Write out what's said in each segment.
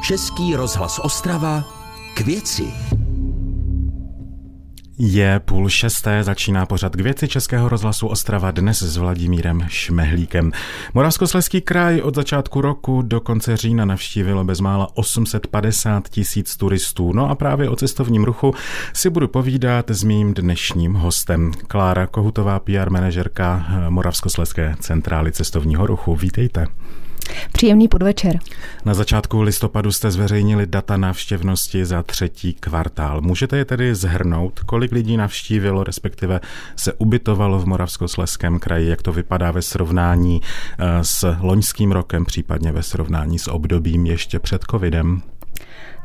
Český rozhlas Ostrava k věci. Je půl šesté, začíná pořad k věci Českého rozhlasu Ostrava dnes s Vladimírem Šmehlíkem. Moravskosleský kraj od začátku roku do konce října navštívilo bezmála 850 tisíc turistů. No a právě o cestovním ruchu si budu povídat s mým dnešním hostem. Klára Kohutová, PR manažerka Moravskosleské centrály cestovního ruchu. Vítejte. Příjemný podvečer. Na začátku listopadu jste zveřejnili data návštěvnosti za třetí kvartál. Můžete je tedy zhrnout, kolik lidí navštívilo, respektive se ubytovalo v Moravskosleském kraji, jak to vypadá ve srovnání eh, s loňským rokem, případně ve srovnání s obdobím ještě před covidem?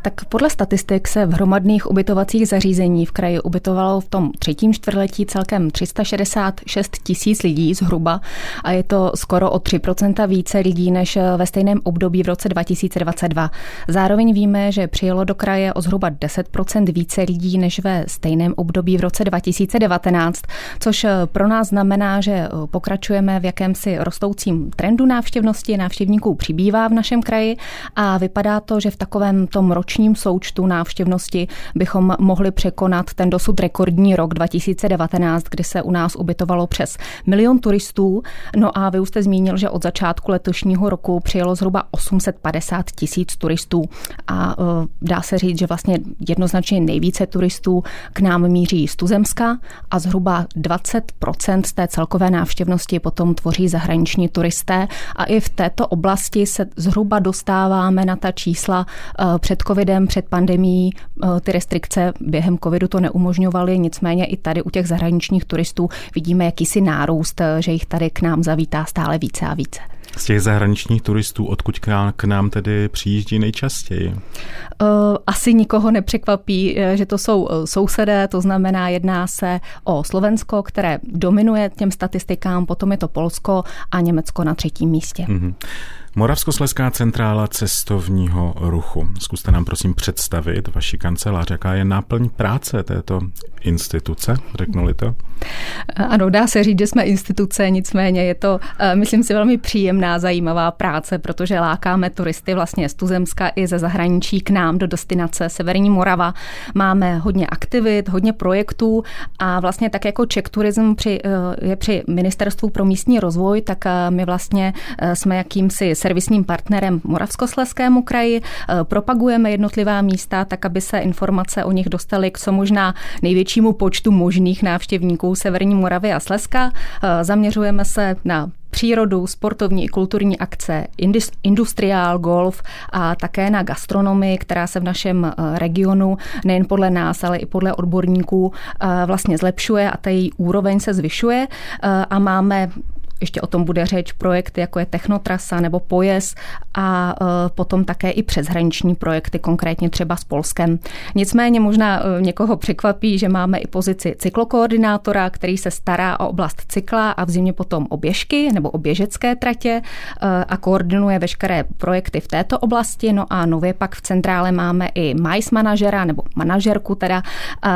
Tak podle statistik se v hromadných ubytovacích zařízení v kraji ubytovalo v tom třetím čtvrtletí celkem 366 tisíc lidí zhruba a je to skoro o 3% více lidí než ve stejném období v roce 2022. Zároveň víme, že přijelo do kraje o zhruba 10% více lidí než ve stejném období v roce 2019, což pro nás znamená, že pokračujeme v jakémsi rostoucím trendu návštěvnosti, návštěvníků přibývá v našem kraji a vypadá to, že v takovém tom ročním ročním součtu návštěvnosti bychom mohli překonat ten dosud rekordní rok 2019, kdy se u nás ubytovalo přes milion turistů. No a vy už jste zmínil, že od začátku letošního roku přijelo zhruba 850 tisíc turistů. A uh, dá se říct, že vlastně jednoznačně nejvíce turistů k nám míří z Tuzemska a zhruba 20% z té celkové návštěvnosti potom tvoří zahraniční turisté. A i v této oblasti se zhruba dostáváme na ta čísla uh, před COVID covidem, před pandemí eh, ty restrikce během covidu to neumožňovaly, nicméně i tady u těch zahraničních turistů vidíme jakýsi nárůst, eh, že jich tady k nám zavítá stále více a více. Z těch zahraničních turistů, odkud k nám tedy přijíždí nejčastěji? Eh, asi nikoho nepřekvapí, že to jsou sousedé, to znamená, jedná se o Slovensko, které dominuje těm statistikám, potom je to Polsko a Německo na třetím místě. Mm-hmm. Moravskosleská centrála cestovního ruchu. Zkuste nám prosím představit vaši kancelář, jaká je náplň práce této instituce, řeknuli to? Ano, dá se říct, že jsme instituce, nicméně je to, eh, myslím si, velmi příjemná, zajímavá práce, protože lákáme turisty vlastně z Tuzemska i ze zahraničí k nám do destinace Severní Morava. Máme hodně aktivit, hodně projektů a vlastně tak jako Czech Tourism při, eh, je při Ministerstvu pro místní rozvoj, tak eh, my vlastně jsme jakýmsi servisním partnerem Moravskosleskému kraji, propagujeme jednotlivá místa tak, aby se informace o nich dostaly k co možná největšímu počtu možných návštěvníků Severní Moravy a Slezska. Eh, zaměřujeme se na přírodu, sportovní i kulturní akce, industriál, golf a také na gastronomii, která se v našem eh, regionu nejen podle nás, ale i podle odborníků eh, vlastně zlepšuje a ta její úroveň se zvyšuje a máme ještě o tom bude řeč, projekty jako je Technotrasa nebo Pojes a e, potom také i přeshraniční projekty, konkrétně třeba s Polskem. Nicméně možná e, někoho překvapí, že máme i pozici cyklokoordinátora, který se stará o oblast cykla a v zimě potom o běžky nebo o běžecké tratě e, a koordinuje veškeré projekty v této oblasti. No a nově pak v centrále máme i MICE manažera nebo manažerku teda,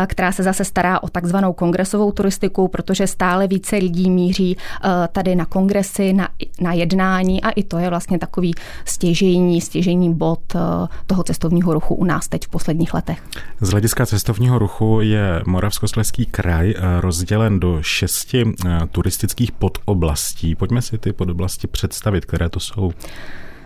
která se zase stará o takzvanou kongresovou turistiku, protože stále více lidí míří tady tady na kongresy, na, na jednání a i to je vlastně takový stěžení, stěžení bod eh, toho cestovního ruchu u nás teď v posledních letech. Z hlediska cestovního ruchu je Moravskoslezský kraj eh, rozdělen do šesti eh, turistických podoblastí. Pojďme si ty podoblasti představit, které to jsou.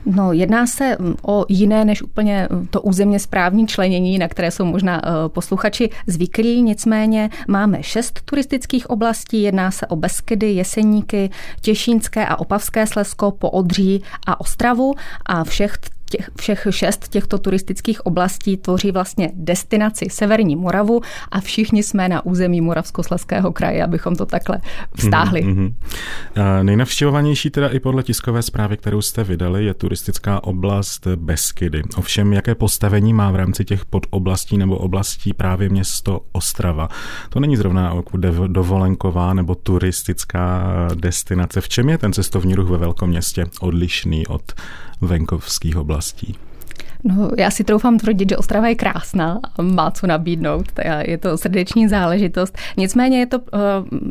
No, jedná se mm, o jiné než úplně mm, to územně správní členění, na které jsou možná eh, posluchači zvyklí. Nicméně máme šest turistických oblastí. Jedná se o Beskydy, Jeseníky, Těšínské a Opavské Slezsko, Poodří a Ostravu a všech těch, všech šest těchto turistických oblastí tvoří vlastně destinaci Severní Moravu a všichni jsme na území Moravskoslezského kraje, abychom to takhle vztáhli. Mm-hmm. Nejnavštěvovanější teda i podle tiskové zprávy, kterou jste vydali, je turistická oblast Beskydy. Ovšem, jaké postavení má v rámci těch podoblastí nebo oblastí právě město Ostrava? To není zrovna dovolenková nebo turistická destinace. V čem je ten cestovní ruch ve velkom městě odlišný od venkovských oblastí? No, já si troufám tvrdit, že Ostrava je krásná a má co nabídnout. Je to srdeční záležitost. Nicméně je to uh,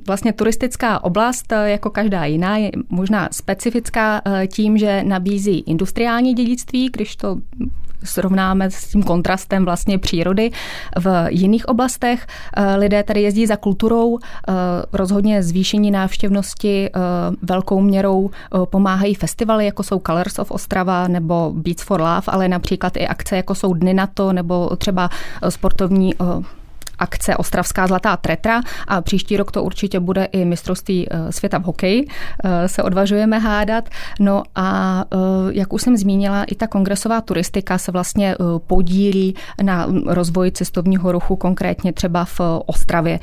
vlastně turistická oblast, uh, jako každá jiná, je možná specifická uh, tím, že nabízí industriální dědictví, když to srovnáme s tím kontrastem vlastně přírody. V jiných oblastech lidé tady jezdí za kulturou, rozhodně zvýšení návštěvnosti velkou měrou pomáhají festivaly, jako jsou Colors of Ostrava nebo Beats for Love, ale například i akce, jako jsou Dny na to nebo třeba sportovní akce Ostravská zlatá tretra a příští rok to určitě bude i mistrovství eh, světa v hokeji, eh, se odvažujeme hádat. No a eh, jak už jsem zmínila, i ta kongresová turistika se vlastně podílí na rozvoji cestovního ruchu, konkrétně třeba v Ostravě.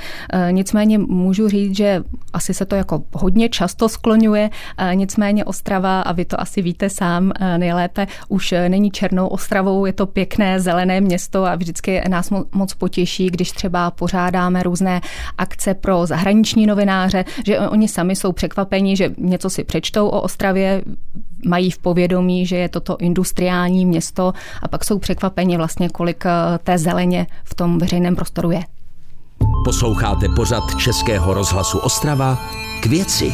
Nicméně můžu říct, že asi se to jako hodně často skloňuje, nicméně Ostrava, a vy to asi víte sám nejlépe, už není černou Ostravou, je to pěkné zelené město a vždycky nás moc potěší, když třeba pořádáme různé akce pro zahraniční novináře, že oni sami jsou překvapeni, že něco si přečtou o Ostravě, mají v povědomí, že je toto industriální město a pak jsou překvapeni vlastně, kolik eh, té zeleně v tom veřejném prostoru je. Posloucháte pořad Českého rozhlasu Ostrava k věci.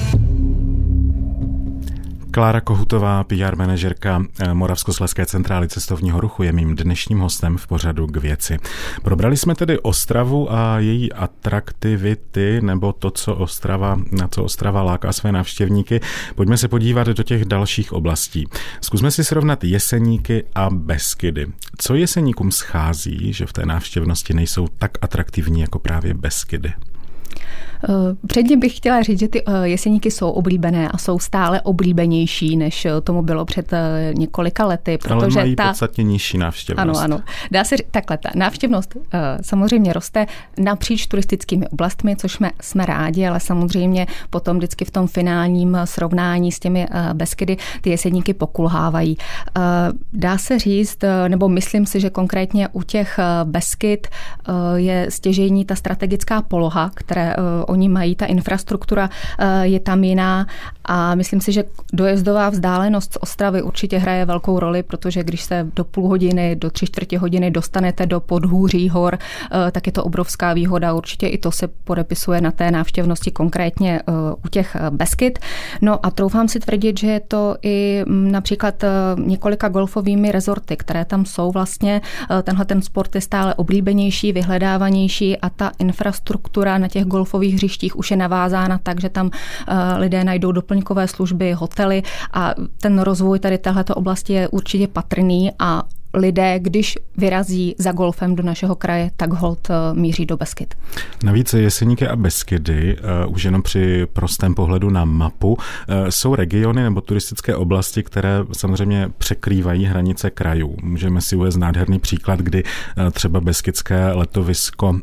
Klára Kohutová, PR manažerka eh, Moravskoslezské centrály cestovního ruchu, je mým dnešním hostem v pořadu k věci. Probrali jsme tedy Ostravu a její atraktivity, nebo to, co Ostrava, na co Ostrava láká své návštěvníky. Pojďme se podívat do těch dalších oblastí. Zkusme si srovnat Jeseníky a Beskydy. Co Jeseníkům schází, že v té návštěvnosti nejsou tak atraktivní jako právě Beskydy? Eh, předně bych chtěla říct, že ty eh, jeseníky jsou oblíbené a jsou stále oblíbenější, než eh, tomu bylo před několika lety. Protože Ale mají ta... podstatně nižší návštěvnost. Ano, ano. Dá se říct, takhle, ta návštěvnost samozřejmě roste napříč turistickými oblastmi, což jsme, jsme rádi, ale samozřejmě potom vždycky v tom finálním srovnání s těmi Beskydy ty jeseníky pokulhávají. Dá se říct, nebo myslím si, že konkrétně u těch Beskyd je stěžení ta strategická poloha, které oni mají, ta infrastruktura eh, je tam jiná a myslím si, že dojezdová vzdálenost z Ostravy určitě hraje velkou roli, protože když se do půl hodiny, do tři čtvrtě hodiny dostanete do podhůří hor, eh, tak je to obrovská výhoda. Určitě i to se podepisuje na té návštěvnosti konkrétně eh, u těch Beskyt. No a troufám si tvrdit, že je to i mm, například několika golfovými rezorty, které tam jsou vlastně. Tenhle ten sport je stále oblíbenější, vyhledávanější a ta infrastruktura na těch golfových hřištích už je navázána tak, že tam eh, lidé najdou doplňkové služby, hotely a ten rozvoj tady této oblasti je určitě patrný a lidé, když vyrazí za golfem do našeho kraje, tak hold eh, míří do Beskyt. Navíc Jeseníky a Beskydy, uh, už jenom při prostém pohledu na mapu, uh, jsou regiony nebo turistické oblasti, které samozřejmě překrývají hranice krajů. Můžeme si uvést nádherný příklad, kdy třeba Beskydské letovisko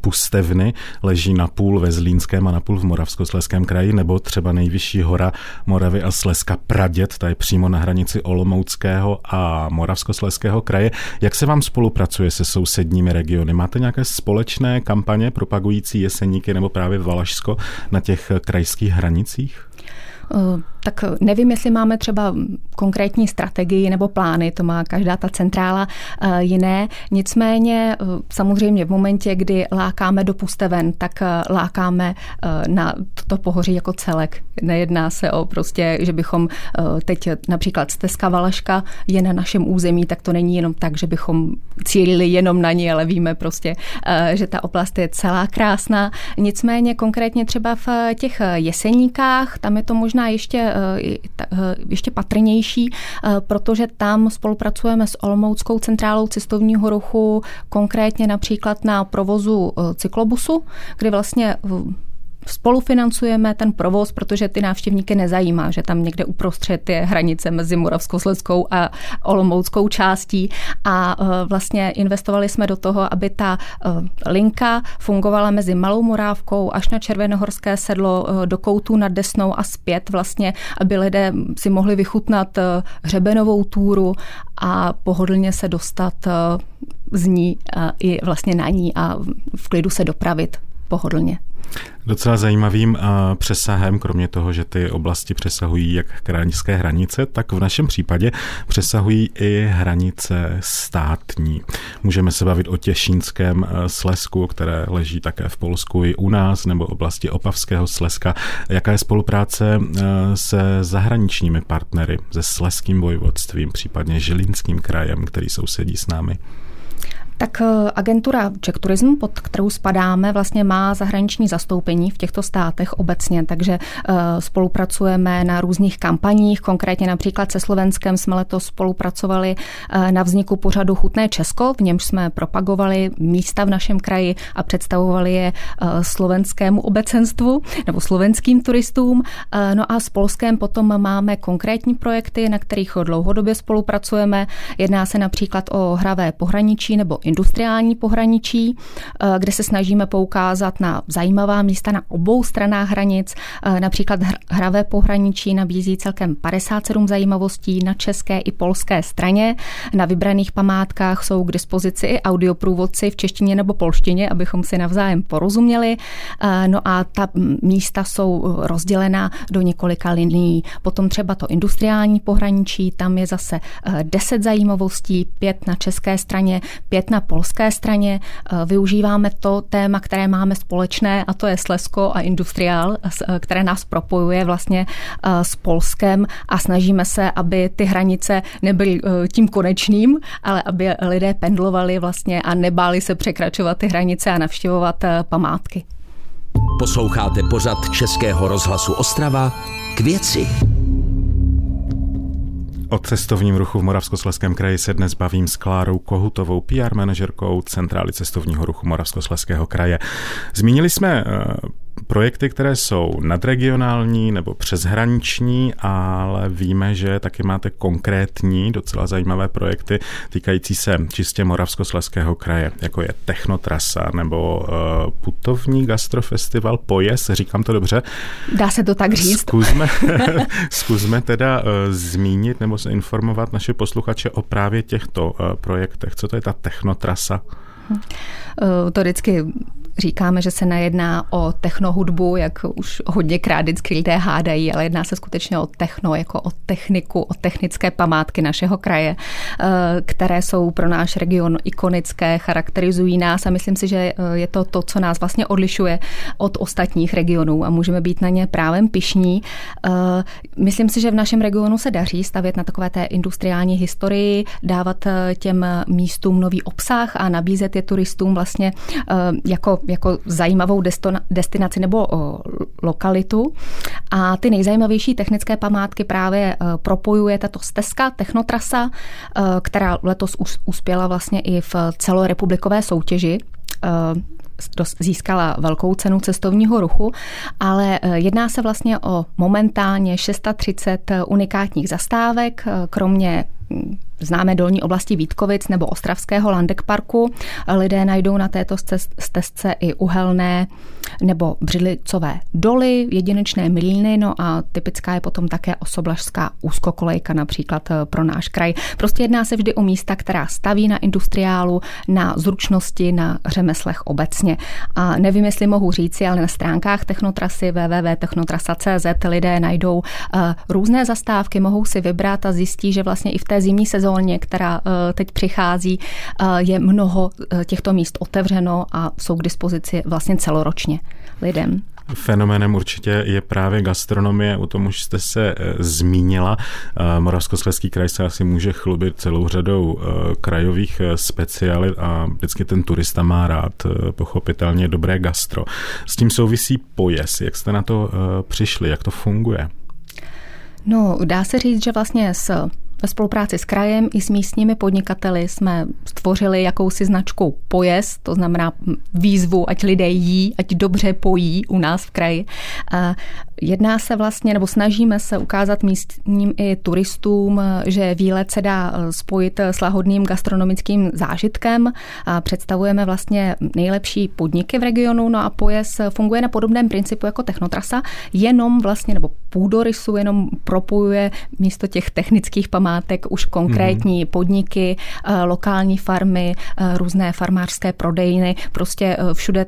Pustevny leží na půl ve Zlínském a na půl v Moravskosleském kraji, nebo třeba nejvyšší hora Moravy a Slezska Pradět, ta je přímo na hranici Olomouckého a Moravskosleského Jihomoravského kraje. Jak se vám spolupracuje se sousedními regiony? Máte nějaké společné kampaně propagující Jeseníky nebo právě Valašsko na těch krajských hranicích? Eh, tak nevím, jestli máme třeba konkrétní strategii nebo plány, to má každá ta centrála eh, jiné. Nicméně eh, samozřejmě v momentě, kdy lákáme do pusteven, tak lákáme na to pohoří jako celek. Nejedná se o prostě, že bychom teď například stezka Valaška je na našem území, tak to není jenom tak, že bychom cílili jenom na ní, ale víme prostě, že ta oblast je celá krásná. Nicméně konkrétně třeba v těch jeseníkách, tam je to možná ještě, eh, eh, ještě patrnější, eh, protože tam spolupracujeme s Olomouckou centrálou cestovního ruchu, konkrétně například na provozu cyklobusu, kdy vlastně spolufinancujeme ten provoz, protože ty návštěvníky nezajímá, že tam někde uprostřed je hranice mezi Moravskoslezskou a Olomouckou částí a e, vlastně investovali jsme do toho, aby ta e, linka fungovala mezi Malou Morávkou až na Červenohorské sedlo e, do Koutů nad Desnou a zpět vlastně, aby lidé si mohli vychutnat hřebenovou túru a pohodlně se dostat z ní i vlastně na ní a v klidu se dopravit pohodlně. Docela zajímavým uh, přesahem, kromě toho, že ty oblasti přesahují jak krajinské hranice, tak v našem případě přesahují i hranice státní. Můžeme se bavit o Těšínském uh, Slesku, které leží také v Polsku i u nás, nebo oblasti Opavského Sleska. Jaká je spolupráce uh, se zahraničními partnery, se Sleským vojvodstvím, případně Žilinským krajem, který sousedí s námi? Tak eh, agentura Czech Tourism, pod kterou spadáme, vlastně má zahraniční zastoupení v těchto státech obecně, takže eh, spolupracujeme na různých kampaních, konkrétně například se Slovenskem jsme letos spolupracovali eh, na vzniku pořadu Chutné Česko, v němž jsme propagovali místa v našem kraji a představovali je slovenskému obecenstvu nebo slovenským turistům. No a s Polskem potom máme konkrétní projekty, na kterých dlouhodobě spolupracujeme. Jedná se například o hravé pohraničí nebo industriální pohraničí, eh, kde se snažíme poukázat na zajímavá místa na obou stranách hranic. Eh, například hravé pohraničí nabízí celkem 57 zajímavostí na české i polské straně. Na vybraných památkách jsou k dispozici i audioprůvodci v češtině nebo polštině, abychom si navzájem porozuměli. Eh, no a ta místa jsou rozdělena do několika linií. Potom třeba to industriální pohraničí, tam je zase 10 zajímavostí, pět na české straně, pět na polské straně eh, využíváme to téma, které máme společné, a to je Slesko a industriál, eh, které nás propojuje vlastně eh, s Polskem a snažíme se, aby ty hranice nebyly tím konečným, ale aby lidé pendlovali vlastně a nebáli se překračovat ty hranice a navštěvovat památky. Posloucháte pořad Českého rozhlasu Ostrava k věci. O cestovním ruchu v Moravskosleském kraji se dnes bavím s Klárou Kohutovou, PR manažerkou Centrály cestovního ruchu Moravskosleského kraje. Zmínili jsme eh, projekty, které jsou nadregionální nebo přeshraniční, ale víme, že taky máte konkrétní, docela zajímavé projekty týkající se čistě Moravskosleského kraje, jako je Technotrasa nebo uh, putovní gastrofestival Pojes, říkám to dobře. Dá se to tak říct. Zkusme, zkusme teda uh, zmínit nebo se informovat naše posluchače o právě těchto uh, projektech. Co to je ta Technotrasa? To vždycky říkáme, že se nejedná o technohudbu, jak už hodněkrát vždycky lidé hádají, ale jedná se skutečně o techno, jako o techniku, o technické památky našeho kraje, eh, které jsou pro náš region ikonické, charakterizují nás a myslím si, že eh, je to to, co nás vlastně odlišuje od ostatních regionů a můžeme být na ně právem pišní. Eh, myslím si, že v našem regionu se daří stavět na takové té industriální historii, dávat těm místům nový obsah a nabízet je turistům vlastně jako jako zajímavou destinaci nebo lokalitu. A ty nejzajímavější technické památky právě e, propojuje tato stezka, technotrasa, e, která letos uspěla vlastně i v celorepublikové soutěži e, získala velkou cenu cestovního ruchu, ale jedná se vlastně o momentálně 630 unikátních zastávek, kromě známé dolní oblasti Vítkovic nebo Ostravského Landek parku. Lidé najdou na této stezce i uhelné nebo břidlicové doly, jedinečné mlýny, no a typická je potom také osoblažská úzkokolejka například eh, pro náš kraj. Prostě jedná se vždy o místa, která staví na industriálu, na zručnosti, na řemeslech obecně. A nevím, jestli mohu říci, ale na stránkách Technotrasy www.technotrasa.cz lidé najdou eh, různé zastávky, mohou si vybrat a zjistí, že vlastně i v té zimní sezóně, která eh, teď přichází, je mnoho těchto míst otevřeno a jsou k dispozici vlastně celoročně lidem. Fenoménem určitě je právě gastronomie, o tom už jste se zmínila. Moravskoslezský kraj se asi může chlubit celou řadou krajových specialit a vždycky ten turista má rád pochopitelně dobré gastro. S tím souvisí pojes. Jak jste na to přišli? Jak to funguje? No, dá se říct, že vlastně s ve spolupráci s krajem i s místními podnikateli jsme stvořili jakousi značku pojez, to znamená výzvu, ať lidé jí, ať dobře pojí u nás v kraji. Jedná se vlastně, nebo snažíme se ukázat místním i turistům, že výlet se dá spojit s lahodným gastronomickým zážitkem. Představujeme vlastně nejlepší podniky v regionu, no a pojez funguje na podobném principu jako Technotrasa, jenom vlastně, nebo půdorysu jenom propojuje místo těch technických památek už konkrétní mm-hmm. podniky, lokální farmy, různé farmářské prodejny, prostě všude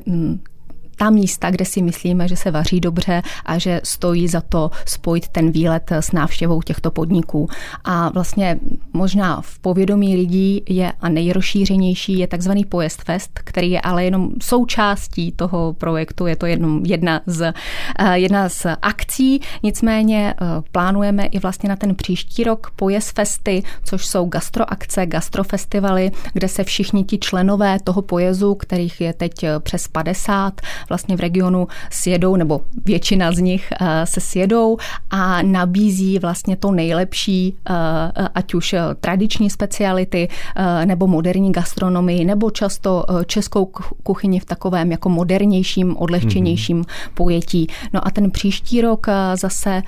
ta místa, kde si myslíme, že se vaří dobře a že stojí za to spojit ten výlet s návštěvou těchto podniků. A vlastně možná v povědomí lidí je a nejrozšířenější je takzvaný Pojezd Fest, který je ale jenom součástí toho projektu, je to jenom jedna z, eh, jedna z akcí, nicméně eh, plánujeme i vlastně na ten příští rok Pojezd Festy, což jsou gastroakce, gastrofestivaly, kde se všichni ti členové toho pojezu, kterých je teď eh, přes 50, vlastně v regionu sjedou, nebo většina z nich se sjedou a nabízí vlastně to nejlepší, ať už tradiční speciality, nebo moderní gastronomii, nebo často českou kuchyni v takovém jako modernějším, odlehčenějším mm-hmm. pojetí. No a ten příští rok zase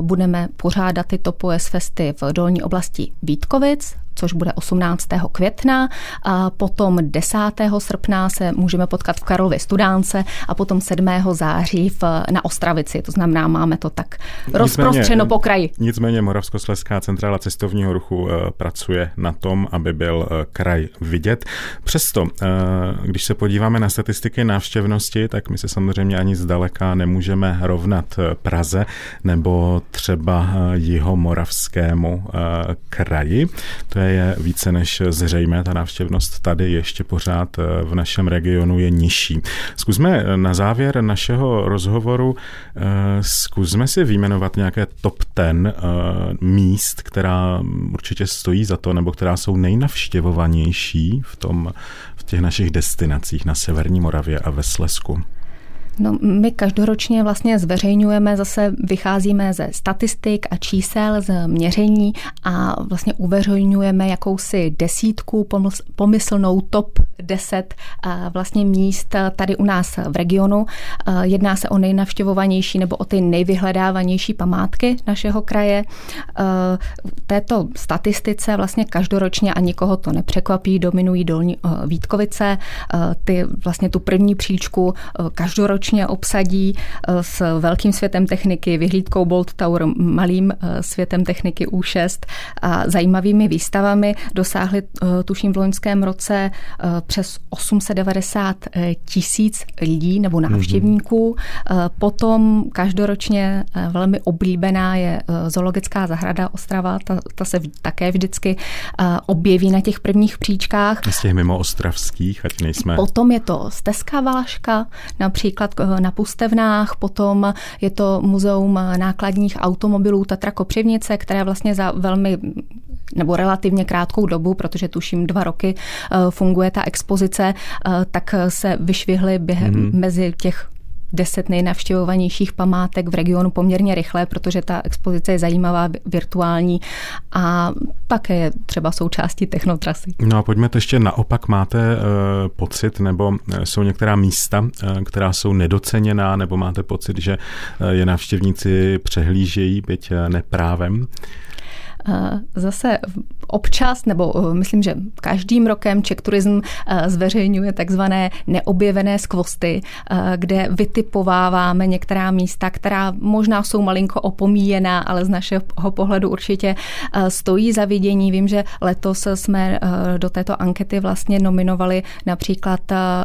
budeme pořádat tyto POES festy v dolní oblasti Vítkovic což bude 18. května. A potom 10. srpna se můžeme potkat v Karlově Studánce a potom 7. září v, na Ostravici. To znamená, máme to tak rozprostřeno po kraji. Nicméně Moravskoslezská centrála cestovního ruchu eh, pracuje na tom, aby byl eh, kraj vidět. Přesto, eh, když se podíváme na statistiky návštěvnosti, tak my se samozřejmě ani zdaleka nemůžeme rovnat Praze nebo třeba jihomoravskému kraji. To je je více než zřejmé. Ta návštěvnost tady ještě pořád eh, v našem regionu je nižší. Zkusme eh, na závěr našeho rozhovoru, eh, zkusme si vyjmenovat nějaké top ten míst, která určitě stojí za to, nebo která jsou nejnavštěvovanější v, tom, v těch našich destinacích na Severní Moravě a ve Slesku. No, my každoročně vlastně zveřejňujeme, zase vycházíme ze statistik a čísel, z měření a vlastně uveřejňujeme jakousi desítku, pomyslnou top 10 vlastně míst tady u nás v regionu. Jedná se o nejnavštěvovanější nebo o ty nejvyhledávanější památky našeho kraje. Této statistice vlastně každoročně a nikoho to nepřekvapí, dominují dolní Vítkovice. Ty vlastně tu první příčku každoročně ročně obsadí eh, s velkým světem techniky, vyhlídkou Bolt Tower, malým eh, světem techniky U6 a zajímavými výstavami. Dosáhli, eh, tuším, v loňském roce přes 890 tisíc lidí nebo mhm. návštěvníků. Mm-hmm. Potom každoročně velmi oblíbená je zoologická zahrada Ostrava, ta, ta se také vždycky objeví na těch prvních příčkách. Z těch mimo ostravských, ať nejsme. Potom je to Stezka Valaška, například na Pustevnách, potom je to muzeum nákladních automobilů Tatra Kopřivnice, které vlastně za velmi nebo relativně krátkou dobu, protože tuším dva roky eh, funguje ta expozice, eh, tak se vyšvihly během mm-hmm. mezi těch deset nejnavštěvovanějších památek v regionu poměrně rychle, protože ta expozice je zajímavá, virtuální a také je třeba součástí technotrasy. No a pojďme to ještě naopak. Máte uh, pocit, nebo eh, jsou některá místa, uh, která jsou nedoceněná, nebo máte pocit, že uh, je návštěvníci přehlížejí, byť neprávem? Zase občas, nebo eh, myslím, že každým rokem Czech Tourism eh, zveřejňuje takzvané neobjevené skvosty, eh, kde vytipováváme některá místa, která možná jsou malinko opomíjená, ale z našeho pohledu určitě stojí za vidění. Vím, že letos jsme do této ankety vlastně nominovali například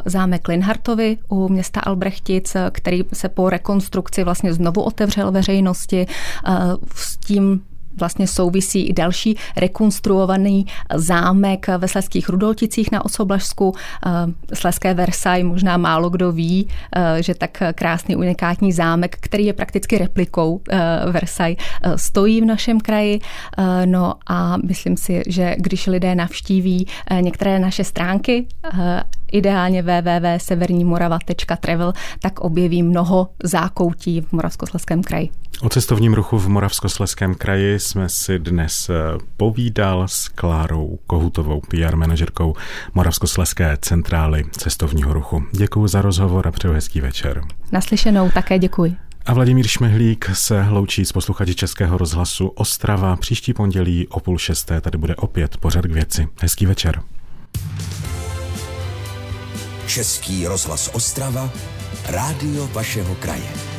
zámek Linhartovi u města Albrechtic, který se po rekonstrukci vlastně znovu otevřel veřejnosti. S tím vlastně souvisí i další rekonstruovaný zámek ve Sleských Rudolticích na Osoblažsku. Eh, Sleské Versailles možná málo kdo ví, eh, že tak krásný unikátní zámek, který je prakticky replikou eh, Versailles, stojí v našem kraji. No a myslím si, že když lidé navštíví některé naše stránky, ideálně www.severnimorava.travel, tak objeví mnoho zákoutí v Moravskoslezském kraji. O cestovním ruchu v Moravskoslezském kraji jsme si dnes eh, povídal s Klárou Kohutovou, PR manažerkou Moravskoslezské centrály cestovního ruchu. Děkuji za rozhovor a přeju hezký večer. Naslyšenou také děkuji. A Vladimír Šmehlík se hloučí s posluchači Českého rozhlasu Ostrava. Příští pondělí o půl šesté tady bude opět pořad k věci. Hezký večer. Český rozhlas Ostrava, rádio vašeho kraje.